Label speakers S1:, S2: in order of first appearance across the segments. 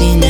S1: sin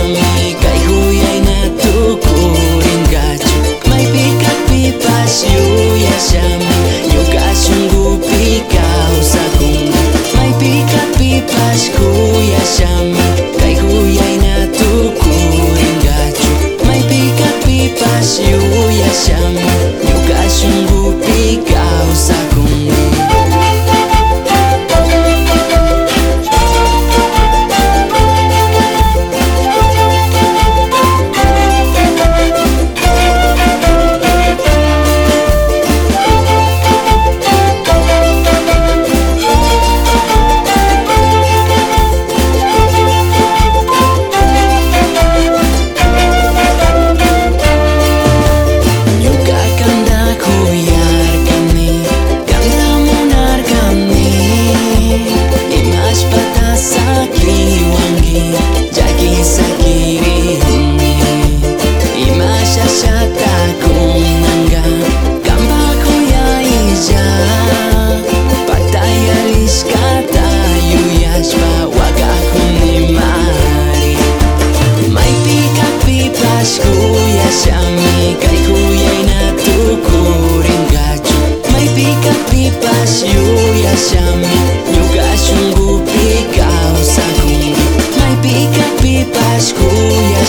S1: pipas yuya shami Ñuka shungupi kawsakun Maypika pipas kuya